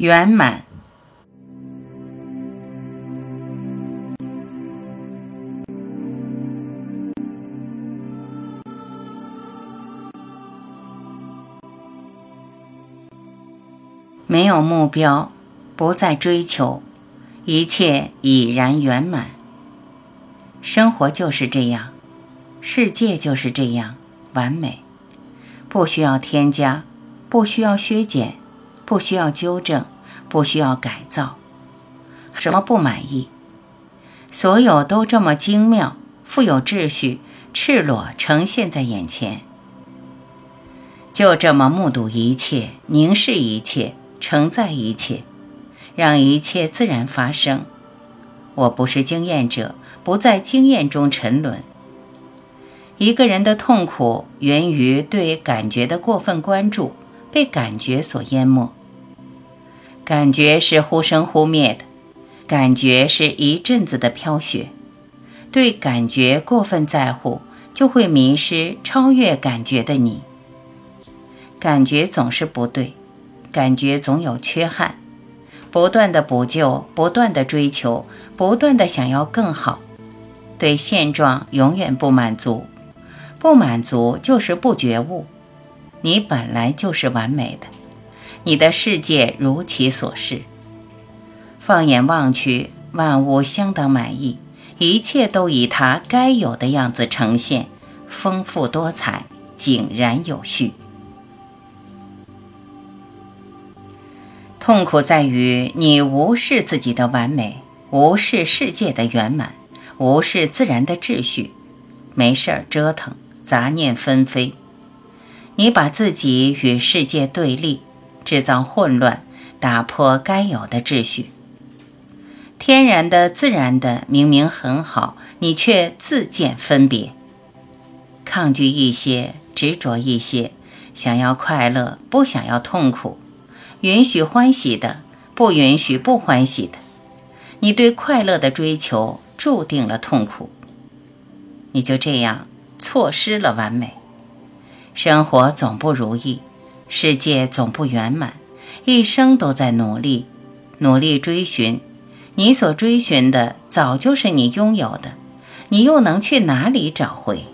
圆满。没有目标，不再追求，一切已然圆满。生活就是这样，世界就是这样完美，不需要添加，不需要削减，不需要纠正，不需要改造。什么不满意？所有都这么精妙，富有秩序，赤裸呈现在眼前。就这么目睹一切，凝视一切。承载一切，让一切自然发生。我不是经验者，不在经验中沉沦。一个人的痛苦源于对感觉的过分关注，被感觉所淹没。感觉是忽生忽灭的，感觉是一阵子的飘雪。对感觉过分在乎，就会迷失超越感觉的你。感觉总是不对。感觉总有缺憾，不断的补救，不断的追求，不断的想要更好，对现状永远不满足，不满足就是不觉悟。你本来就是完美的，你的世界如其所示。放眼望去，万物相当满意，一切都以它该有的样子呈现，丰富多彩，井然有序。痛苦在于你无视自己的完美，无视世界的圆满，无视自然的秩序，没事儿折腾，杂念纷飞。你把自己与世界对立，制造混乱，打破该有的秩序。天然的、自然的明明很好，你却自见分别，抗拒一些，执着一些，想要快乐，不想要痛苦。允许欢喜的，不允许不欢喜的。你对快乐的追求注定了痛苦。你就这样错失了完美。生活总不如意，世界总不圆满，一生都在努力，努力追寻。你所追寻的早就是你拥有的，你又能去哪里找回？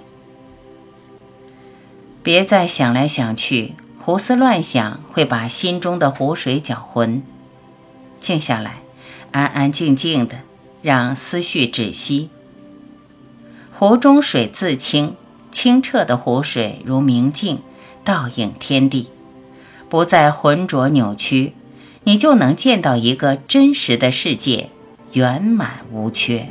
别再想来想去。胡思乱想会把心中的湖水搅浑，静下来，安安静静的，让思绪止息。湖中水自清，清澈的湖水如明镜，倒映天地，不再浑浊扭曲，你就能见到一个真实的世界，圆满无缺。